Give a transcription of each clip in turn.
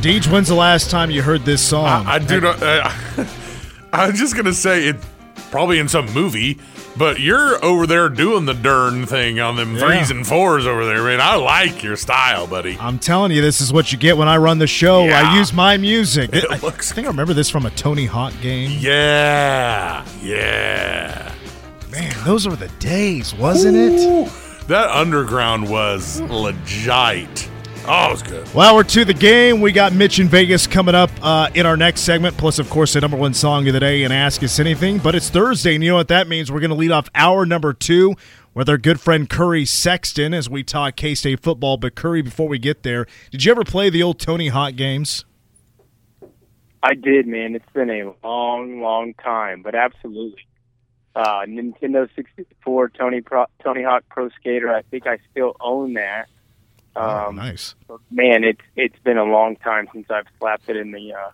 Deej, when's the last time you heard this song? I, I do not. Uh, I'm just gonna say it, probably in some movie. But you're over there doing the Dern thing on them Yeah. threes and fours over there, man. I like your style, buddy. I'm telling you, this is what you get when I run the show. Yeah. I use my music. It I, looks- I think I remember this from a Tony Hawk game. Yeah, yeah. Man, those were the days, wasn't it? That underground was legit. Oh, it was good. Well, we're to the game. We got Mitch in Vegas coming up uh, in our next segment, plus, of course, the number one song of the day and Ask Us Anything. But it's Thursday, and you know what that means? We're going to lead off hour number two with our good friend Curry Sexton as we talk K State football. But, Curry, before we get there, did you ever play the old Tony Hawk games? I did, man. It's been a long, long time, but absolutely. Uh, Nintendo 64, Tony Pro, Tony Hawk Pro Skater. I think I still own that. Oh, Um, nice. Man, it's it's been a long time since I've slapped it in the uh,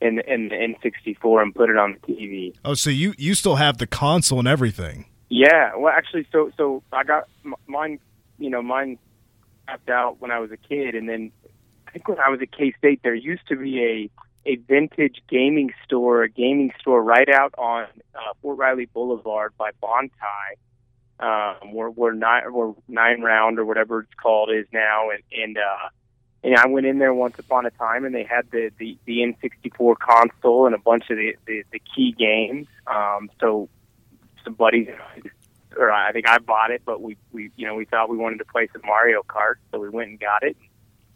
in in the N64 and put it on the TV. Oh, so you, you still have the console and everything. Yeah, well, actually, so so I got m- mine. You know, mine tapped out when I was a kid, and then I think when I was at K State, there used to be a a vintage gaming store, a gaming store right out on uh, Fort Riley Boulevard by Bontai, um, where where nine where nine round or whatever it's called is now, and and uh, and I went in there once upon a time, and they had the the, the N64 console and a bunch of the the, the key games. Um, so some buddies, or I think I bought it, but we we you know we thought we wanted to play some Mario Kart, so we went and got it,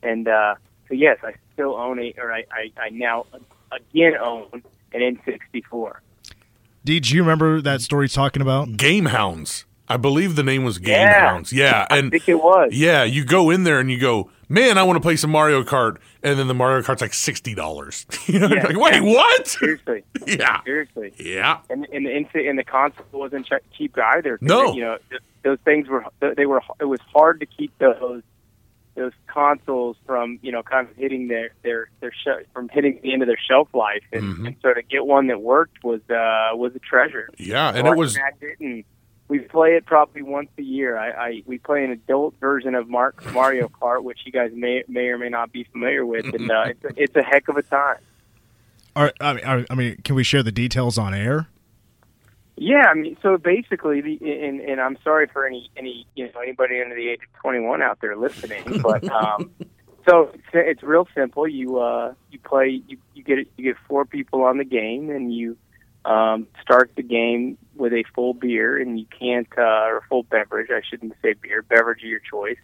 and uh, so yes, I still own it, or I I, I now again own an N64. Did you remember that story talking about? Game Hounds. I believe the name was Game Yeah. Hounds. Yeah, I and think it was. yeah, you go in there and you go, man, I want to play some Mario Kart, and then the Mario Kart's like sixty dollars. you know, Yeah. like, wait, what? Seriously, yeah, seriously. yeah. and and the and the console wasn't ch- cheap either. No. you know those things were they were it was hard to keep those those consoles from you know kind of hitting their their their sh- from hitting the end of their shelf life, and, Mhm. and so to get one that worked was uh was a treasure. Yeah, and it was snagged it, and we play it probably once a year. I, I we play an adult version of Mark Mario Kart, which you guys may may or may not be familiar with, and uh, it's, a, it's a heck of a time. Are, I, mean, are, I mean, can we share the details on air? Yeah, I mean, so basically, the, and, and I'm sorry for any any you know anybody under the age of 21 out there listening, but um, so it's, it's real simple. You uh, you play, you you get you get four people on the game, and you um, start the game with a full beer, and you can't uh, or full beverage. I shouldn't say beer, beverage of your choice,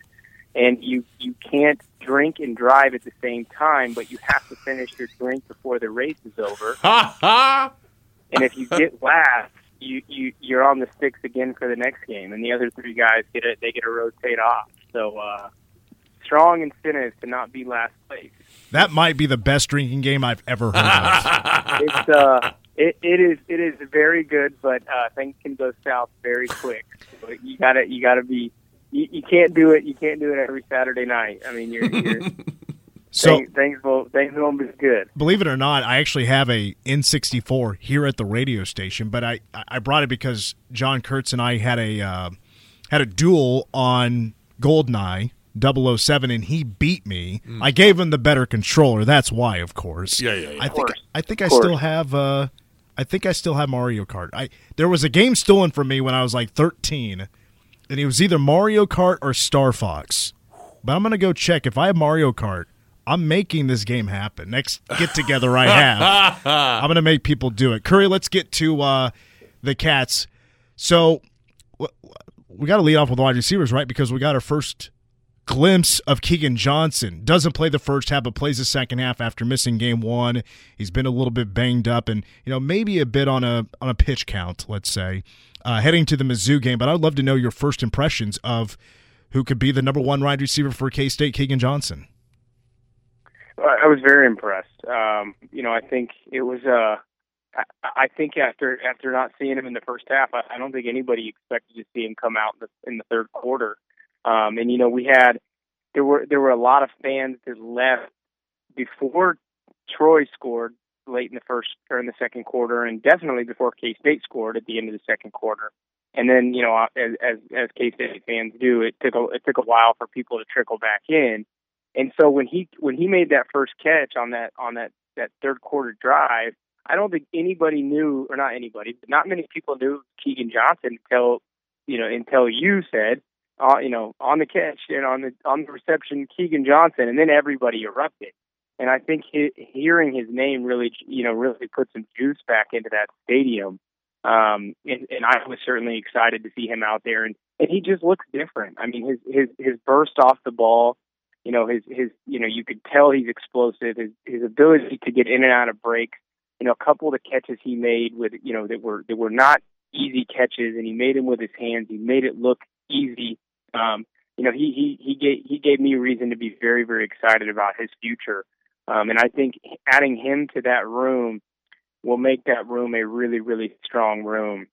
and you you can't drink and drive at the same time, but you have to finish your drink before the race is over ha ha. and if you get last, you you you're on the sticks again for the next game, and the other three guys get it. They get to rotate off. So uh, strong incentive to not be last place. That might be the best drinking game I've ever heard of. It's uh, it, it is it is very good, but uh, things can go south very quick. So you gotta you gotta be. You, you can't do it. You can't do it every Saturday night. I mean, you're, you're so, things, things will things won't be good. believe it or not, I actually have a N64 here at the radio station, but I, I brought it because John Kurtz and I had a uh, had a duel on GoldenEye 007 and he beat me. I gave him the better controller. That's why, of course. Yeah, yeah, yeah. I think course. I think I Of course. still have uh I think I still have Mario Kart. I there was a game stolen from me when I was like 13 and it was either Mario Kart or Star Fox. But I'm to go check if I have Mario Kart. I'm making this game happen. Next get together I have, I'm to make people do it. Curry, let's get to uh, the Cats. So we got to lead off with wide receivers, right? Because we got our first glimpse of Keagan Johnson. Doesn't play the first half, but plays the second half after missing game one. He's been a little bit banged up, and you know maybe a bit on a on a pitch count, let's say, uh, heading to the Mizzou game. But I'd love to know your first impressions of who could be the number one wide receiver for K State, Keagan Johnson. I was very impressed. Um, you know, I think it was. Uh, I think after after not seeing him in the first half, I, I don't think anybody expected to see him come out in the, in the third quarter. Um, and you know, we had there were there were a lot of fans that left before Troy scored late in the first or in the second quarter, and definitely before K State scored at the end of the second quarter. And then you know, as as, as K State fans do, it took a it took a while for people to trickle back in. And so when he when he made that first catch on that on that that third quarter drive, I don't think anybody knew, or not anybody, but not many people knew Keagan Johnson until you know until you said uh, you know, on the catch and on the on the reception, Keagan Johnson, and then everybody erupted. And I think he, hearing his name really, you know, really put some juice back into that stadium. Um, and, and I was certainly excited to see him out there, and and he just looks different. I mean, his his his burst off the ball, you know, his his you know, you could tell he's explosive. His his ability to get in and out of breaks. You know, a couple of the catches he made with you know that were that were not easy catches, and he made them with his hands. He made it look easy. Um, you know, he he he gave he gave me reason to be very very excited about his future. Um, and I think adding him to that room will make that room a really really strong room.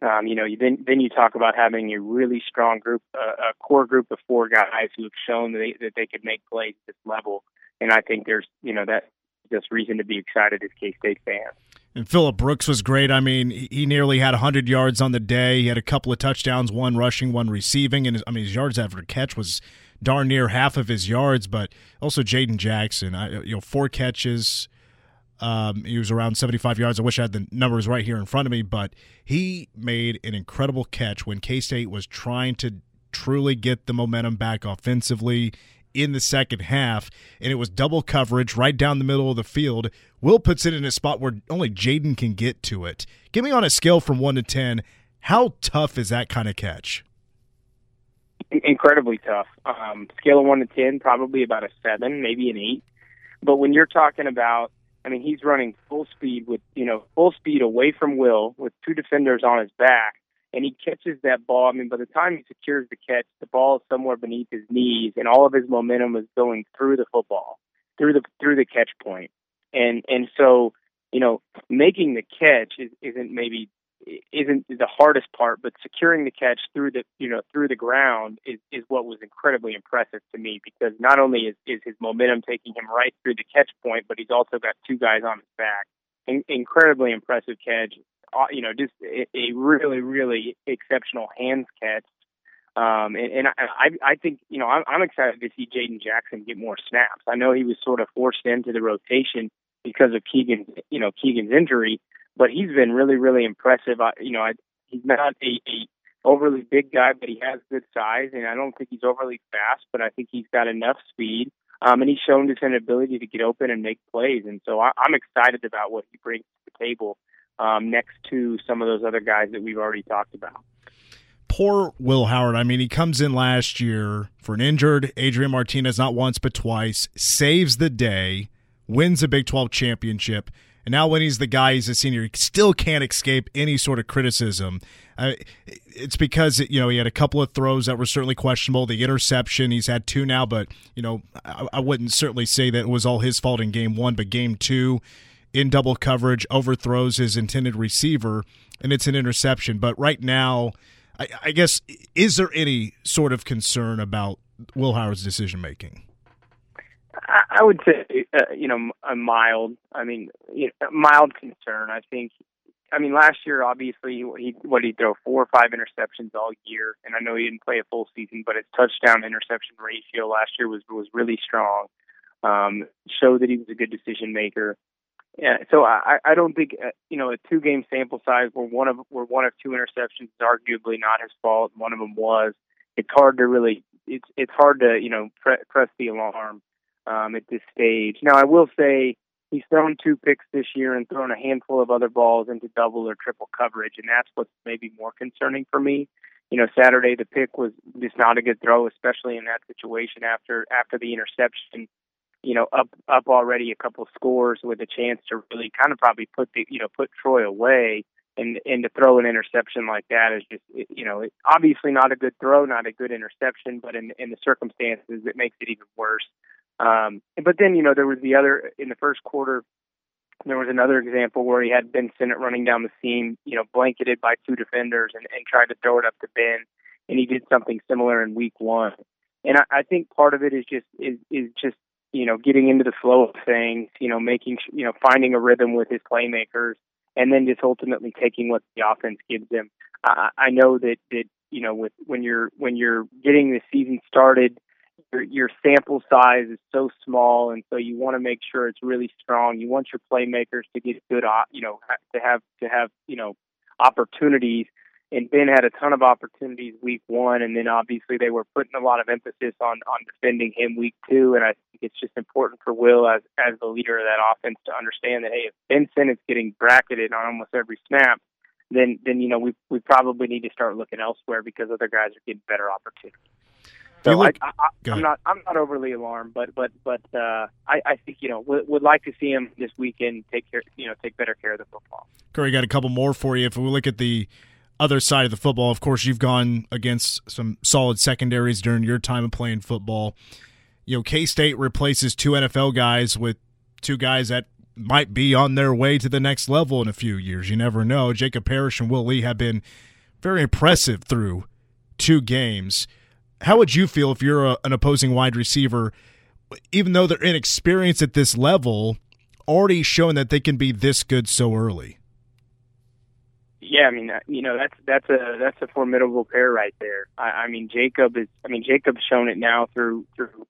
Um, you know, then then you talk about having a really strong group, uh, a core group of four guys who have shown that they, that they could make plays at this level. And I think there's you know that just reason to be excited as K State fans. And Phillip Brooks was great. I mean, he nearly had 100 yards on the day. He had a couple of touchdowns, one rushing, one receiving. And I mean, his yards after catch was darn near half of his yards. But also Jaden Jackson, I, you know, four catches. Um, he was around 75 yards. I wish I had the numbers right here in front of me, but he made an incredible catch when K State was trying to truly get the momentum back offensively in the second half, and it was double coverage right down the middle of the field. Will puts it in a spot where only Jaden can get to it. Give me on a scale from one to ten, how tough is that kind of catch? Incredibly tough. Um, scale of one to ten, probably about a seven, maybe an eight. But when you're talking about, I mean, he's running full speed with you know full speed away from Will with two defenders on his back and he catches that ball. I mean, by the time he secures the catch, the ball is somewhere beneath his knees, and all of his momentum is going through the football, through the through the catch point, and and so you know, making the catch is, isn't maybe isn't the hardest part, but securing the catch through the you know through the ground is is what was incredibly impressive to me because not only is is his momentum taking him right through the catch point, but he's also got two guys on his back. In, incredibly impressive catch, uh, you know, just a, really, really exceptional hands catch. Um, and, and I, I think, you know, I'm, excited to see Jaden Jackson get more snaps. I know he was sort of forced into the rotation because of Keagan, you know, Keagan's injury, but he's been really, really impressive. I, you know, I, he's not a, a overly big guy, but he has good size, and I don't think he's overly fast, but I think he's got enough speed. Um, and he's shown just an ability to get open and make plays, and so I, I'm excited about what he brings to the table um, next to some of those other guys that we've already talked about. Poor Will Howard. I mean, he comes in last year for an injured Adrian Martinez, not once but twice, saves the day, wins a Big 12 championship. And now, when he's the guy, he's a senior, he still can't escape any sort of criticism. Uh, it's because you know he had a couple of throws that were certainly questionable. The interception, he's had two now, but you know I, I wouldn't certainly say that it was all his fault in game one. But game two, in double coverage, overthrows his intended receiver, and it's an interception. But right now, I, I guess, is there any sort of concern about Will Howard's decision making? I would say, uh, you know, a mild. I mean, you know, mild concern. I think. I mean, last year, obviously, he what he throw four or five interceptions all year, and I know he didn't play a full season, but his touchdown interception ratio last year was was really strong. Um, showed that he was a good decision maker. Yeah, so I, I don't think uh, you know a two game sample size where one of where one of two interceptions is arguably not his fault. One of them was. It's hard to really it's it's hard to you know pre- press the alarm. um, at this stage. Now, I will say he's thrown two picks this year and thrown a handful of other balls into double or triple coverage, and that's what's maybe more concerning for me. You know, Saturday the pick was just not a good throw, especially in that situation after after the interception. You know, up up already a couple scores with a chance to really kind of probably put the you know put Troy away and and to throw an interception like that is just you know obviously not a good throw, not a good interception, but in in the circumstances it makes it even worse. Um, but then you know there was the other in the first quarter. There was another example where he had Ben Sinnott running down the seam, you know, blanketed by two defenders and, and tried to throw it up to Ben, and he did something similar in week one. And I, I think part of it is just is is just you know getting into the flow of things, you know, making you know finding a rhythm with his playmakers and then just ultimately taking what the offense gives them. I, I know that that you know with when you're when you're getting the season started, your, your sample size is so small, and so you want to make sure it's really strong. You want your playmakers to get good, you know, to have to have you know opportunities and Ben had a ton of opportunities week one, and then obviously they were putting a lot of emphasis on on defending him week two. And I think it's just important for Will as as the leader of that offense to understand that hey, if Ben Sinnott's getting bracketed on almost every snap, then then you know we we probably need to start looking elsewhere because other guys are getting better opportunities. So look, I, I, am not I'm not overly alarmed, but but but uh, I, I think you know would, would like to see him this weekend take care you know take better care of the football. Curry got a couple more for you. If we look at the other side of the football, of course, you've gone against some solid secondaries during your time of playing football. You know, K State replaces two NFL guys with two guys that might be on their way to the next level in a few years. You never know. Jacob Parrish and Will Lee have been very impressive through two games. How would you feel if you're a, an opposing wide receiver, even though they're inexperienced at this level, already showing that they can be this good so early? Yeah, I mean, uh, you know, that's that's a that's a formidable pair right there. I, I mean, Jacob is. I mean, Jacob's shown it now through through,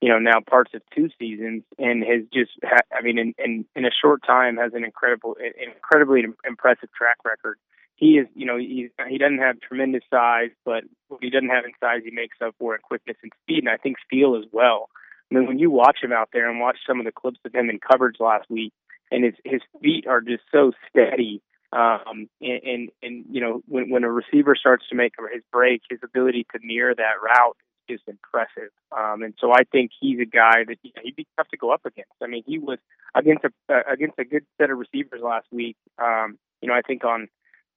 you know, now parts of two seasons, and has just. Ha- I mean, in, in in a short time, has an incredible, incredibly impressive track record. He is, you know, he he doesn't have tremendous size, but what he doesn't have in size, he makes up for in quickness and speed, and I think feel as well. I mean, when you watch him out there and watch some of the clips of him in coverage last week, and his his feet are just so steady um, and, and, and, you know, when, when a receiver starts to make his break, his ability to mirror that route is impressive. Um, and so I think he's a guy that you know, he'd be tough to go up against. I mean, he was against a, uh, against a good set of receivers last week. Um, you know, I think on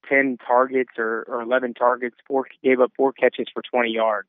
10 targets or, or 11 targets, four, gave up four catches for 20 yards.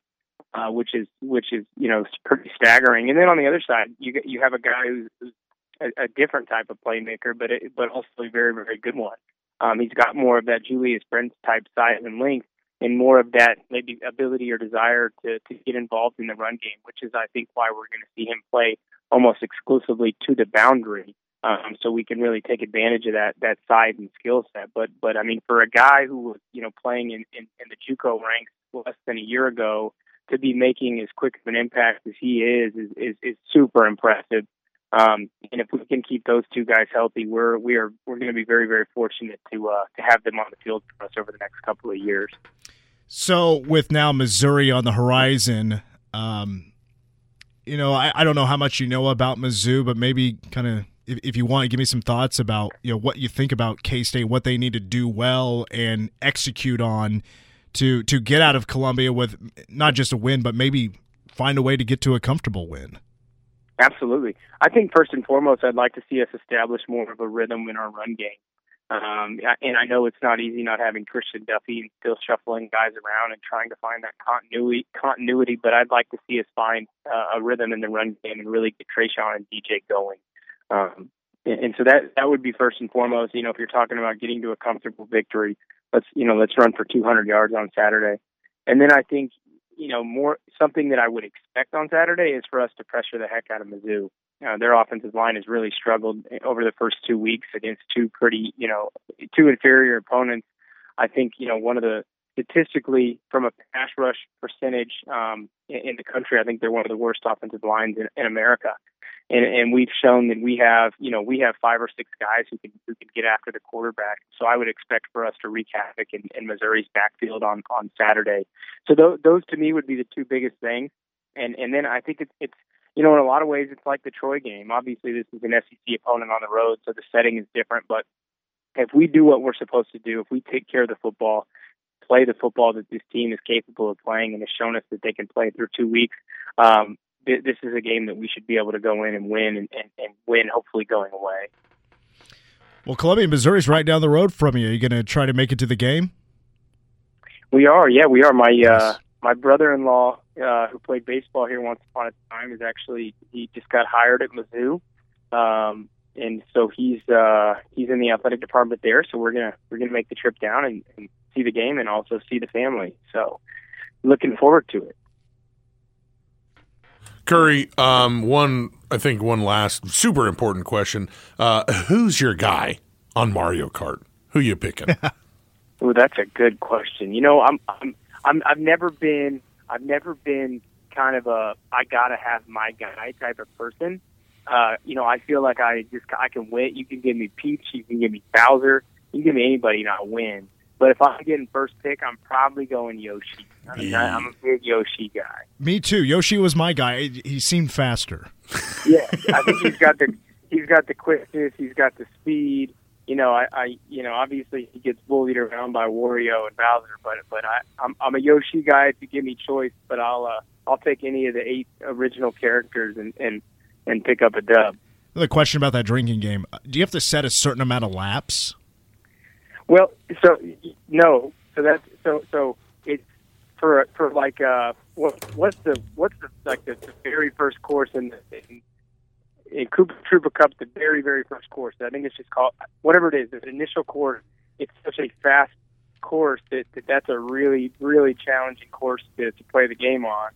Uh, which is which is you know pretty staggering. And then on the other side, you you have a guy who's, a, a different type of playmaker, but it, but also a very very good one. Um, he's got more of that Julius Brents type size and length, and more of that maybe ability or desire to to get involved in the run game, which is I think why we're going to see him play almost exclusively to the boundary. Um, so we can really take advantage of that that size and skill set. But but I mean, for a guy who was you know playing in, in, in the JUCO ranks less than a year ago, to be making as quick of an impact as he is is is, is super impressive. Um, and if we can keep those two guys healthy, we're we are we're going to be very very fortunate to uh, to have them on the field for us over the next couple of years. So with now Missouri on the horizon, um, you know I, I don't know how much you know about Mizzou, but maybe kind of if, if you want to give me some thoughts about you know what you think about K State, what they need to do well and execute on to to get out of Columbia with not just a win, but maybe find a way to get to a comfortable win. Absolutely. I think first and foremost, I'd like to see us establish more of a rhythm in our run game. Um, and I know it's not easy not having Christian Duffie and still shuffling guys around and trying to find that continuity. Continuity, but I'd like to see us find uh, a rhythm in the run game and really get Treshaun and DJ going. Um, and, and so that that would be first and foremost. You know, if you're talking about getting to a comfortable victory, let's you know let's run for 200 yards on Saturday. And then I think you know, more something that I would expect on Saturday is for us to pressure the heck out of Mizzou. Uh, their offensive line has really struggled over the first two weeks against two pretty, you know, two inferior opponents. I think, you know, one of the statistically from a pass rush percentage um, in, in the country, I think they're one of the worst offensive lines in, in America and and we've shown that we have you know we have five or six guys who can who can get after the quarterback. So I would expect for us to wreak havoc in, in Missouri's backfield on on Saturday. So th- those to me would be the two biggest things. And and then I think it's it's you know, in a lot of ways, it's like the Troy game. Obviously, this is an SEC opponent on the road, so the setting is different. But if we do what we're supposed to do, if we take care of the football, play the football that this team is capable of playing, and has shown us that they can play through two weeks, um, th- this is a game that we should be able to go in and win, and, and, and win, hopefully going away. Well, Columbia, Missouri is right down the road from you. Are you going to try to make it to the game? We are, yeah, we are. My uh, my brother-in-law, uh, who played baseball here once upon a time, is actually he just got hired at Mizzou, um, and so he's uh, he's in the athletic department there. So we're gonna we're gonna make the trip down and, and see the game and also see the family. So looking forward to it. Curry, um, one I think one last super important question: uh, Who's your guy on Mario Kart? Who you picking? Oh, that's a good question. You know, I'm I'm I'm I've never been I've never been kind of a I gotta have my guy type of person. Uh, you know, I feel like I just I can win. You can give me Peach, you can give me Bowser, you can give me anybody, and I'll win. But if I'm getting first pick, I'm probably going Yoshi. I mean, I, I'm a big Yoshi guy. Me too. Yoshi was my guy. He seemed faster. Yeah, I think he's got the he's got the quickness, he's got the speed. You know, I, I you know obviously he gets bullied around by Wario and Bowser, but but I I'm, I'm a Yoshi guy if you give me choice. But I'll uh, I'll take any of the eight original characters and and and pick up a dub. Another question about that drinking game. Do you have to set a certain amount of laps? Well, so no, so that's so so it's for for like uh what what's the what's the like the, the very first course in the in, in Koopa Troopa Cup the very very first course I think it's just called whatever it is the initial course it's such a fast course that, that that's a really really challenging course to, to play the game on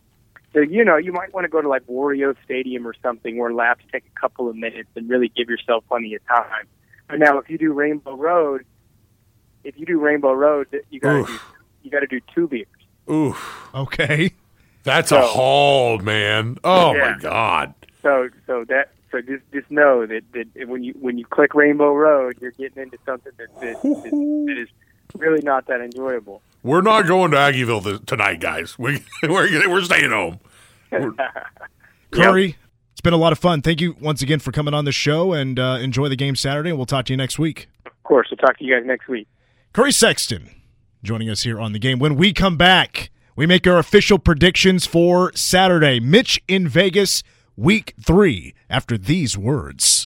so you know you might want to go to like Wario Stadium or something where laps take a couple of minutes and really give yourself plenty of time but now if you do Rainbow Road if you do Rainbow Road, you got to do you got to do two beers. Oof, Okay. that's So- a haul, man. Oh Yeah. my god. So so that so just just know that, that when you when you click Rainbow Road, you're getting into something that that, that, that is really not that enjoyable. We're not going to Aggieville th- tonight, guys. We we're we're staying home. Curry, it's been a lot of fun. Thank you once again for coming on the show and uh, enjoy the game Saturday. We'll talk to you next week. Of course, we'll talk to you guys next week. Curry Sexton joining us here on the game. When we come back, we make our official predictions for Saturday. Mitch in Vegas, week three, after these words.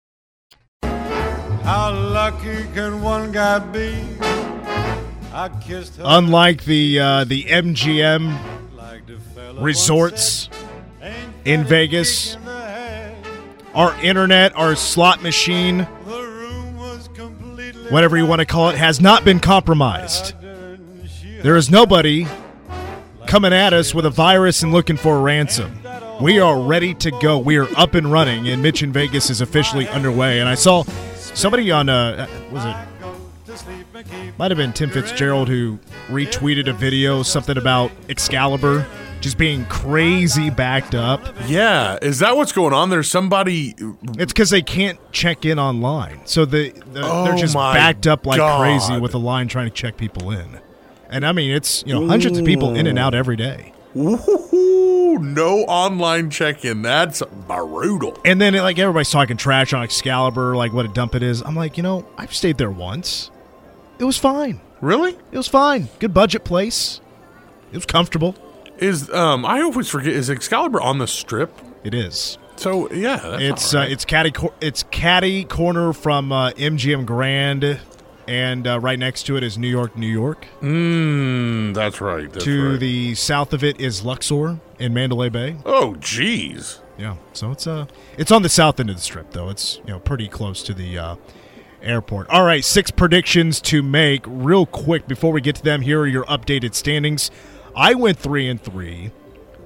How lucky can one guy be? I kissed her Unlike the uh, the MGM resorts once said, "Ain't in Vegas, our internet, our slot machine, The room was whatever you want to call it, has not been compromised. crowded and she There is nobody coming at us with a virus and looking for a ransom. We are ready to go. We are up and running, and Mitch in Vegas is officially underway. And I saw somebody on uh, was it go to sleep and keep might have been Tim Fitzgerald who retweeted a video something about Excalibur just being crazy backed up. Yeah, is that what's going on? There's somebody. It's because they can't check in online, so the, the they're Oh just backed up like God. crazy with a line trying to check people in. And I mean, it's you know hundreds of people in and out every day. Ooh, no online check-in. That's brutal. And then like everybody's talking trash on Excalibur, like what a dump it is. I'm like, you know, I've stayed there once. It was fine. Really? It was fine. Good budget place. It was comfortable. Is um I always forget is Excalibur on the strip? It is. So yeah, that's It's all uh, it's caddy cor- it's caddy corner from uh, MGM Grand, and uh, right next to it is New York, New York. mm, that's right. That's to right. the south of it is Luxor in Mandalay Bay. oh, jeez. Yeah, so it's uh it's on the south end of the strip though. It's you know pretty close to the uh, airport. All right, six predictions to make real quick before we get to them. Here are your updated standings. I went three and three.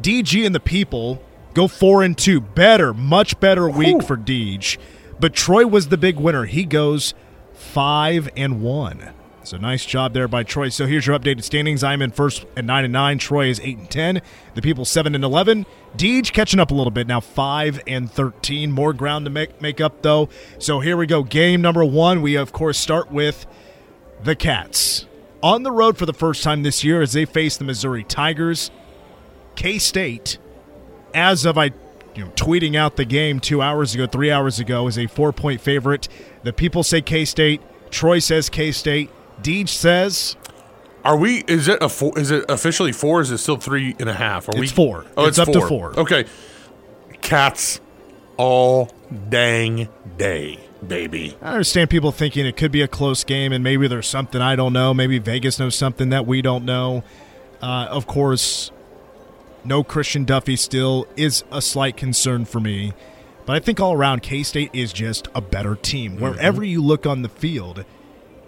DG and the people go four and two. Better, much better week for Deej. But Troy was the big winner. He goes five and one. So nice job there by Troy. So here's your updated standings. I'm in first at nine and nine. Troy is eight and ten. The people seven and eleven. Deej catching up a little bit now, five and thirteen. More ground to make make up though. So here we go. Game number one. We of course start with the Cats on the road for the first time this year as they face the Missouri Tigers. K State, as of I you know, tweeting out the game two hours ago, three hours ago, is a four point favorite. The people say K State. Troy says K State. Deej says Are we? Is it a four? Is it officially four? Or is it still three and a half? Are It's we four. Oh, It's it's, up to four. four. Okay. Cats all dang day, baby. I understand people thinking it could be a close game, and maybe there's something I don't know. Maybe Vegas knows something that we don't know. Uh, of course, no Christian Duffie still is a slight concern for me. But I think all around, K State is just a better team. Mm-hmm. Wherever you look on the field,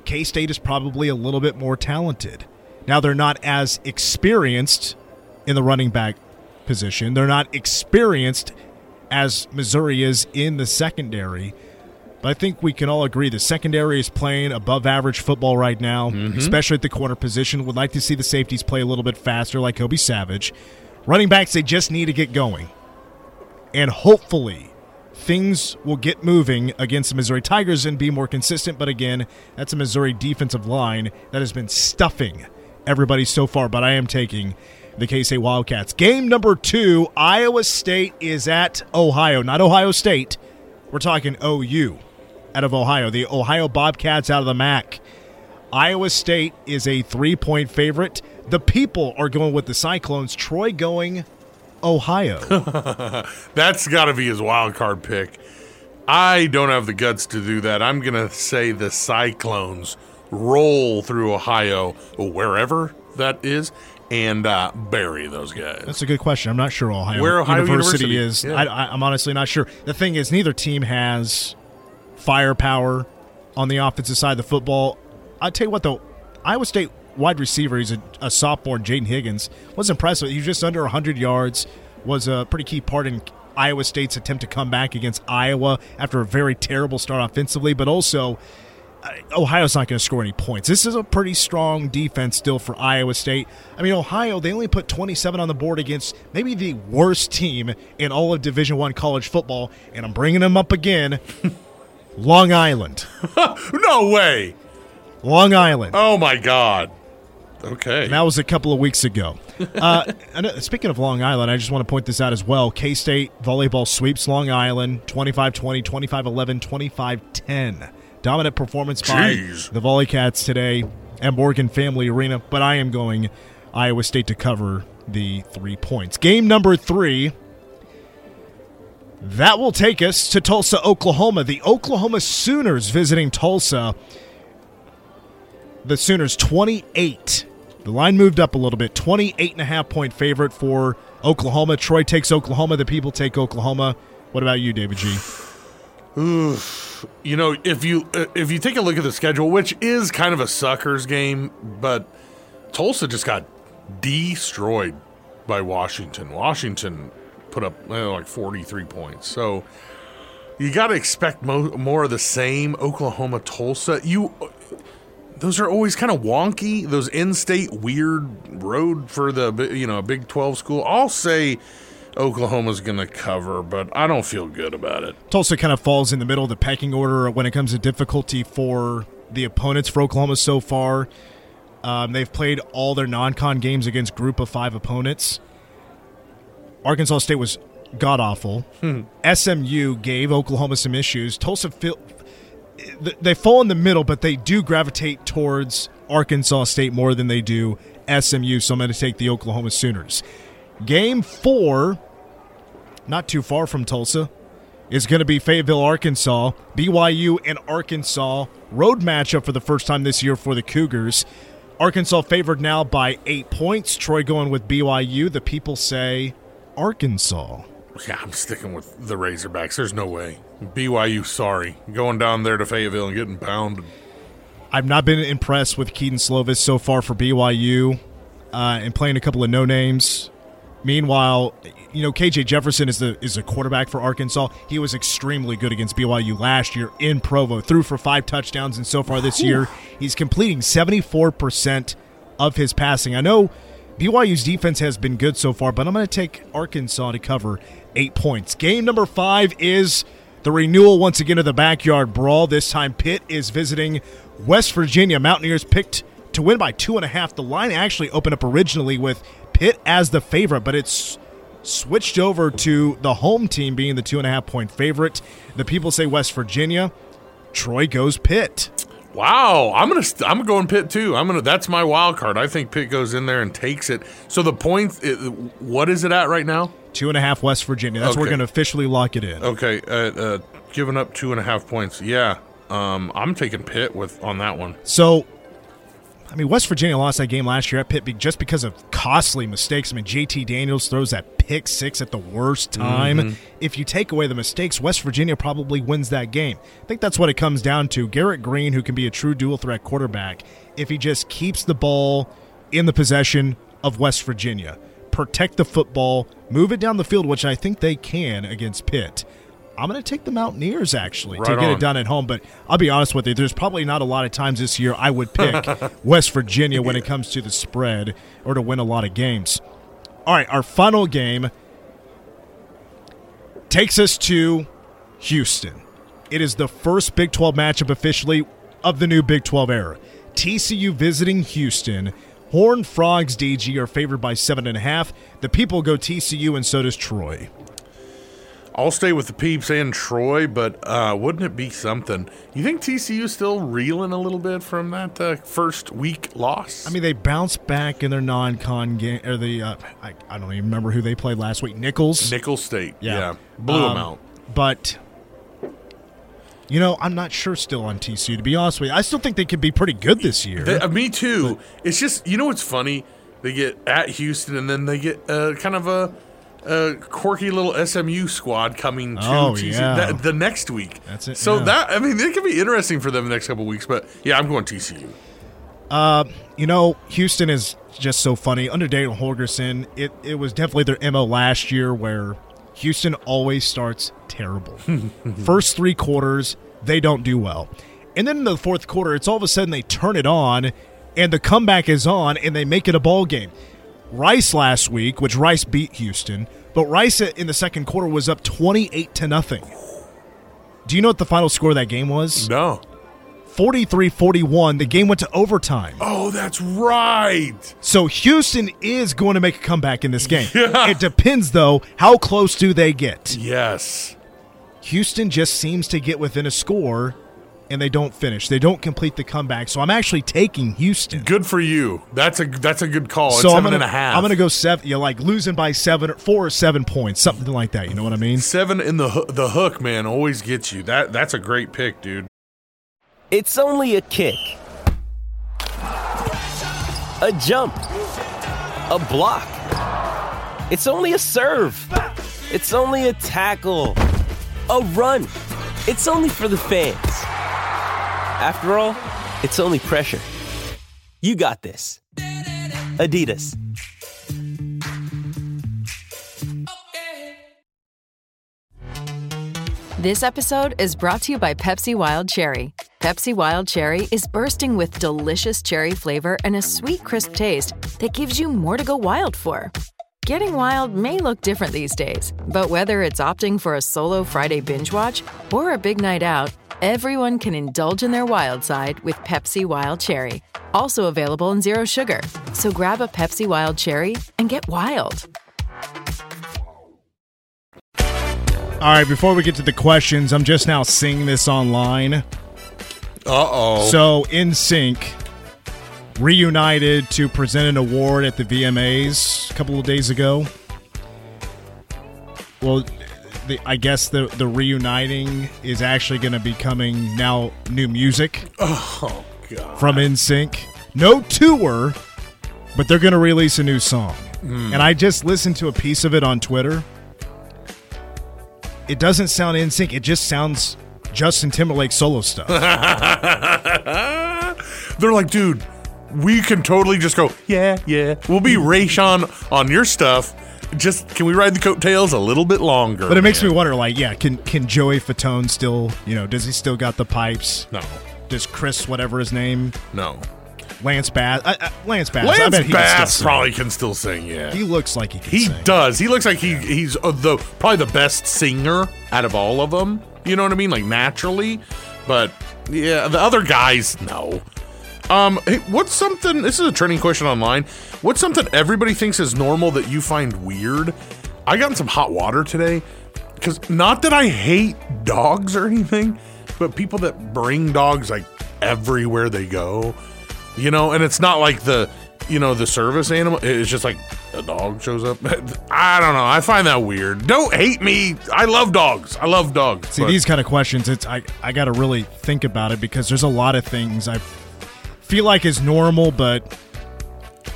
K State is probably a little bit more talented. Now, they're not as experienced in the running back position, they're not experienced as Missouri is in the secondary. But I think we can all agree the secondary is playing above average football right now, mm-hmm. especially at the corner position. Would like to see the safeties play a little bit faster, like Kobe Savage. Running backs, they just need to get going. And hopefully, things will get moving against the Missouri Tigers and be more consistent. But again, that's a Missouri defensive line that has been stuffing everybody so far. But I am taking the K State Wildcats. Game number two Iowa State is at Ohio, not Ohio State. We're talking OU out of Ohio. The Ohio Bobcats out of the MAC. Iowa State is a three point favorite. The people are going with the Cyclones. Troy going Ohio. That's got to be his wild card pick. I don't have the guts to do that. I'm gonna say the Cyclones roll through Ohio, wherever that is, and uh, bury those guys. That's a good question. I'm not sure Ohio, Where Ohio University, University, is. yeah. I, I, I'm honestly not sure. The thing is, neither team has firepower on the offensive side of the football. I'll tell you what, though, Iowa State wide receiver, he's a, a sophomore, Jayden Higgins, was impressive. He was just under 100 yards, was a pretty key part in Iowa State's attempt to come back against Iowa after a very terrible start offensively, but also uh, Ohio's not going to score any points. This is a pretty strong defense still for Iowa State. I mean, Ohio they only put 27 on the board against maybe the worst team in all of Division One college football, and I'm bringing them up again. Long Island, no way! Long Island. Oh my God! Okay. And that was a couple of weeks ago. Uh, and, uh, speaking of Long Island, I just want to point this out as well. K State volleyball sweeps Long Island 25 20, 25 11, 25 10. Dominant performance by the Volley Cats today at Morgan Family Arena, but I am going Iowa State to cover the three points. Game number three. That will take us to Tulsa, Oklahoma. The Oklahoma Sooners visiting Tulsa the Sooners 28. The line moved up a little bit. 28 and a half point favorite for Oklahoma. Troy takes Oklahoma. The people take Oklahoma. What about you, David G? You know, if you uh, if you take a look at the schedule, which is kind of a suckers game, but Tulsa just got destroyed by Washington. Washington put up uh, like 43 points. So you got to expect mo- more of the same. Oklahoma, Tulsa, you those are always kind of wonky. Those in-state weird road for the you know a Big 12 school. I'll say Oklahoma's going to cover, but I don't feel good about it. Tulsa kind of falls in the middle of the pecking order when it comes to difficulty for the opponents for Oklahoma so far. Um, they've played all their non-con games against group of five opponents. Arkansas State was god awful. SMU gave Oklahoma some issues. Tulsa feel, they fall in the middle, but they do gravitate towards Arkansas State more than they do SMU. So I'm going to take the Oklahoma Sooners. Game four, not too far from Tulsa. is going to be Fayetteville, Arkansas. BYU and Arkansas road matchup for the first time this year for the Cougars. Arkansas favored now by eight points. Troy going with BYU. The people say Arkansas. Yeah, I'm sticking with the Razorbacks. There's no way. BYU, sorry. Going down there to Fayetteville and getting pounded. I've not been impressed with Kedon Slovis so far for BYU uh, and playing a couple of no names. Meanwhile, you know KJ Jefferson is the is a quarterback for Arkansas. He was extremely good against BYU last year in Provo. Threw for five touchdowns, and so far this year, he's completing seventy four percent of his passing. I know BYU's defense has been good so far, but I'm going to take Arkansas to cover eight points. Game number five is the renewal once again of the backyard brawl. This time, Pitt is visiting West Virginia. Mountaineers picked to win by two and a half. The line actually opened up originally with Pitt as the favorite, but it's switched over to the home team being the two and a half point favorite. The people say West Virginia. Troy goes Pitt. Wow, I'm gonna st- I'm going Pitt too. I'm gonna that's my wild card. I think Pitt goes in there and takes it. So the point, it, what is it at right now? Two and a half West Virginia. That's where we're going to officially lock it in. Okay, uh, uh, giving up two and a half points. Yeah, um, I'm taking Pitt with on that one. So, I mean, West Virginia lost that game last year at Pitt just because of costly mistakes. I mean, JT Daniels throws that pick six at the worst time. Mhm. If you take away the mistakes, West Virginia probably wins that game. I think that's what it comes down to. Garrett Greene, who can be a true dual threat quarterback, if he just keeps the ball in the possession of West Virginia, protect the football, move it down the field, which I think they can against Pitt. I'm going to take the Mountaineers actually to get on. it done at home. But I'll be honest with you, there's probably not a lot of times this year I would pick West Virginia when it comes to the spread or to win a lot of games. All right, our final game takes us to Houston. It is the first Big 12 matchup officially of the new Big 12 era. TCU visiting Houston. Horn Frogs DG are favored by seven and a half. The people go TCU, and so does Troy. I'll stay with the peeps and Troy, but uh, wouldn't it be something? You think TCU still reeling a little bit from that uh, first week loss? I mean, they bounced back in their non-con game, or the uh, I, I don't even remember who they played last week. Nicholls, Nicholls State, yeah, yeah, blew them Um, out. But you know, I'm not sure still on TCU. To be honest with you, I still think they could be pretty good this year. They- uh, me too. it's just you know what's funny? They get at Houston, and then they get uh, kind of a, a quirky little SMU squad coming to Oh, TCU yeah. that, the next week. That's it, So yeah. that I mean, it could be interesting for them the next couple weeks. But yeah, I'm going TCU. Uh, you know, Houston is just so funny. Under Daniel Holgorsen, it, it was definitely their MO last year where Houston always starts terrible. First three quarters, they don't do well. And then in the fourth quarter, it's all of a sudden they turn it on and the comeback is on and they make it a ball game. Rice last week, which Rice beat Houston, but Rice in the second quarter was up 28 to nothing. Do you know what the final score of that game was? No. 43 41. The game went to overtime. Oh, that's right. So Houston is going to make a comeback in this game. It depends, though, how close do they get? Yes. Houston just seems to get within a score, and they don't finish. They don't complete the comeback. So I'm actually taking Houston. Good for you. That's a that's a good call. so it's I'm seven gonna, and a half. I'm going to go seven. You know, like losing by seven, or four or seven points, something like that. You know what I mean? seven in the the hook, man, always gets you. That that's a great pick, dude. It's only a kick, a jump, a block. It's only a serve. It's only a tackle, a run. It's only for the fans. After all, it's only pressure. You got this. Adidas. This episode is brought to you by Pepsi Wild Cherry. Pepsi Wild Cherry is bursting with delicious cherry flavor and a sweet, crisp taste that gives you more to go wild for. Getting wild may look different these days, but whether it's opting for a solo Friday binge watch or a big night out, everyone can indulge in their wild side with Pepsi Wild Cherry. Also available in Zero Sugar. So grab a Pepsi Wild Cherry and get wild. All right, before we get to the questions, I'm just now seeing this online. Uh oh. So, NSYNC reunited to present an award at the VMAs a couple of days ago. Well, the I guess the the reuniting is actually going to be coming now. New music Oh god. from NSYNC. No tour, but they're going to release a new song. Hmm. And I just listened to a piece of it on Twitter. It doesn't sound NSYNC. It just sounds Justin Timberlake solo stuff. They're like, dude, we can totally just go, yeah, yeah. We'll be Ray Sean on your stuff. Just can we ride the coattails a little bit longer? But it makes man? me wonder, like, yeah, can can Joey Fatone still, you know, does he still got the pipes? No, Does Chris, whatever his name, no. Lance Bass, I, I, Lance Bass, I Lance bet he Bass still probably can still sing. Yeah. He looks like he can He sing. does. He looks like he he's uh, the probably the best singer out of all of them. You know what I mean? Like naturally, but yeah, the other guys no. Um, hey, what's something? This is a trending question online. What's something everybody thinks is normal that you find weird? I got in some hot water today because not that I hate dogs or anything, but people that bring dogs like everywhere they go, you know, and it's not like the you know the service animal. It's just like a dog shows up. I don't know. I find that weird. Don't hate me. I love dogs. I love dogs. See but- these kind of questions. It's I I got to really think about it because there's a lot of things I feel like is normal, but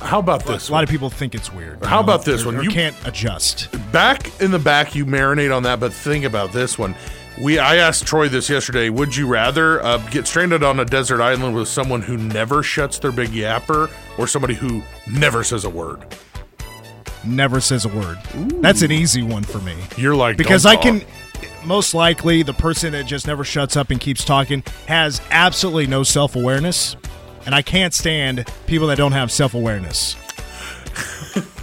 How about this? a lot of people think it's weird. How know, about this or- one? You- can't adjust. back in the back you marinate on that but think about this one we i asked troy this yesterday would you rather uh, get stranded on a desert island with someone who never shuts their big yapper or somebody who never says a word Never says a word. That's an easy one for me. you're like because "Don't I can most likely the person that just never shuts up and keeps talking has absolutely no self awareness, and I can't stand people that don't have self awareness.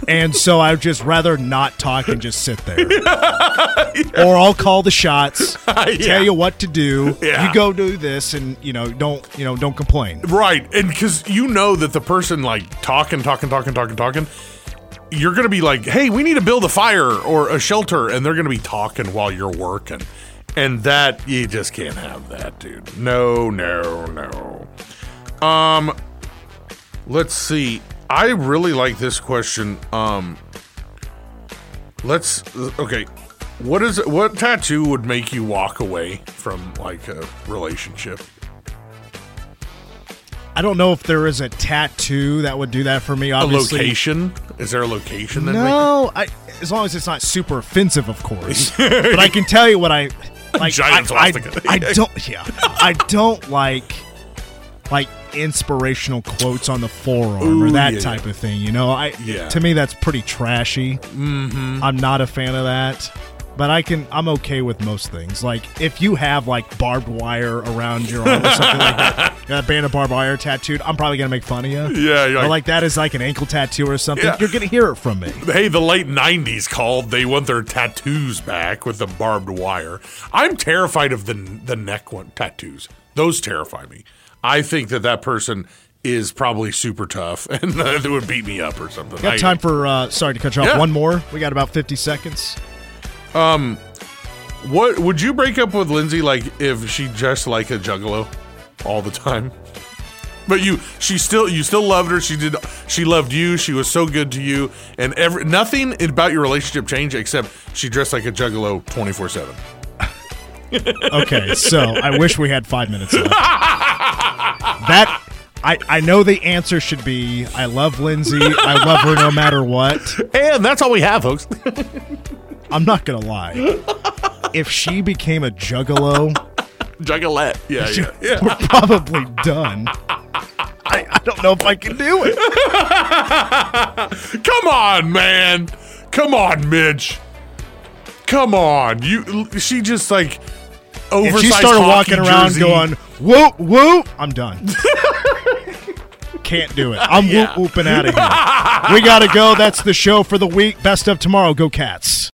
and so I'd just rather not talk and just sit there, or I'll call the shots, tell you what to do. Yeah. You go do this, and you know don't you know don't complain. right and because you know that the person like talking talking talking talking talking you're gonna be like hey we need to build a fire or a shelter and they're gonna be talking while you're working and that you just can't have that dude no no no um let's see i really like this question um let's okay what is what tattoo would make you walk away from like a relationship I don't know if there is a tattoo that would do that for me. a Obviously, location is there a location that No, I, as long as it's not super offensive, of course. but I can tell you what I like. Giant I, I. I don't. Yeah, I don't like like inspirational quotes on the forearm or that yeah. type of thing. You know, I Yeah. to me that's pretty trashy. Mm-hmm. I'm not a fan of that. But I can. I'm okay with most things. Like if you have like barbed wire around your arm or something like that, a band of barbed wire tattooed. I'm probably gonna make fun of you. Yeah, like- like that is like an ankle tattoo or something. Yeah. You're gonna hear it from me. hey, the late '90s called. They want their tattoos back with the barbed wire. I'm terrified of the the neck one tattoos. Those terrify me. I think that that person is probably super tough and uh, they would beat me up or something. Got time for uh sorry to cut you off. Yeah. One more. We got about fifty seconds. Um, What would you break up with Lindsay like if she dressed like a juggalo all the time? But you, she still, you still loved her. She did, she loved you. She was so good to you, and every nothing about your relationship changed except she dressed like a juggalo twenty four seven. Okay, so I wish we had five minutes left. That I I know the answer should be I love Lindsay. I love her no matter what. And that's all we have, folks. I'm not gonna lie. If she became a juggalo, Juggalette. Yeah, yeah, yeah. we're probably done. I, I don't know if I can do it. Come on, man. Come on, Mitch. Come on. You. She just like If oversized. she started walking around jersey. going whoop whoop, I'm done. Can't do it. I'm Yeah. whoop whooping out of here. We gotta go. That's the show for the week. Best of tomorrow. Go Cats.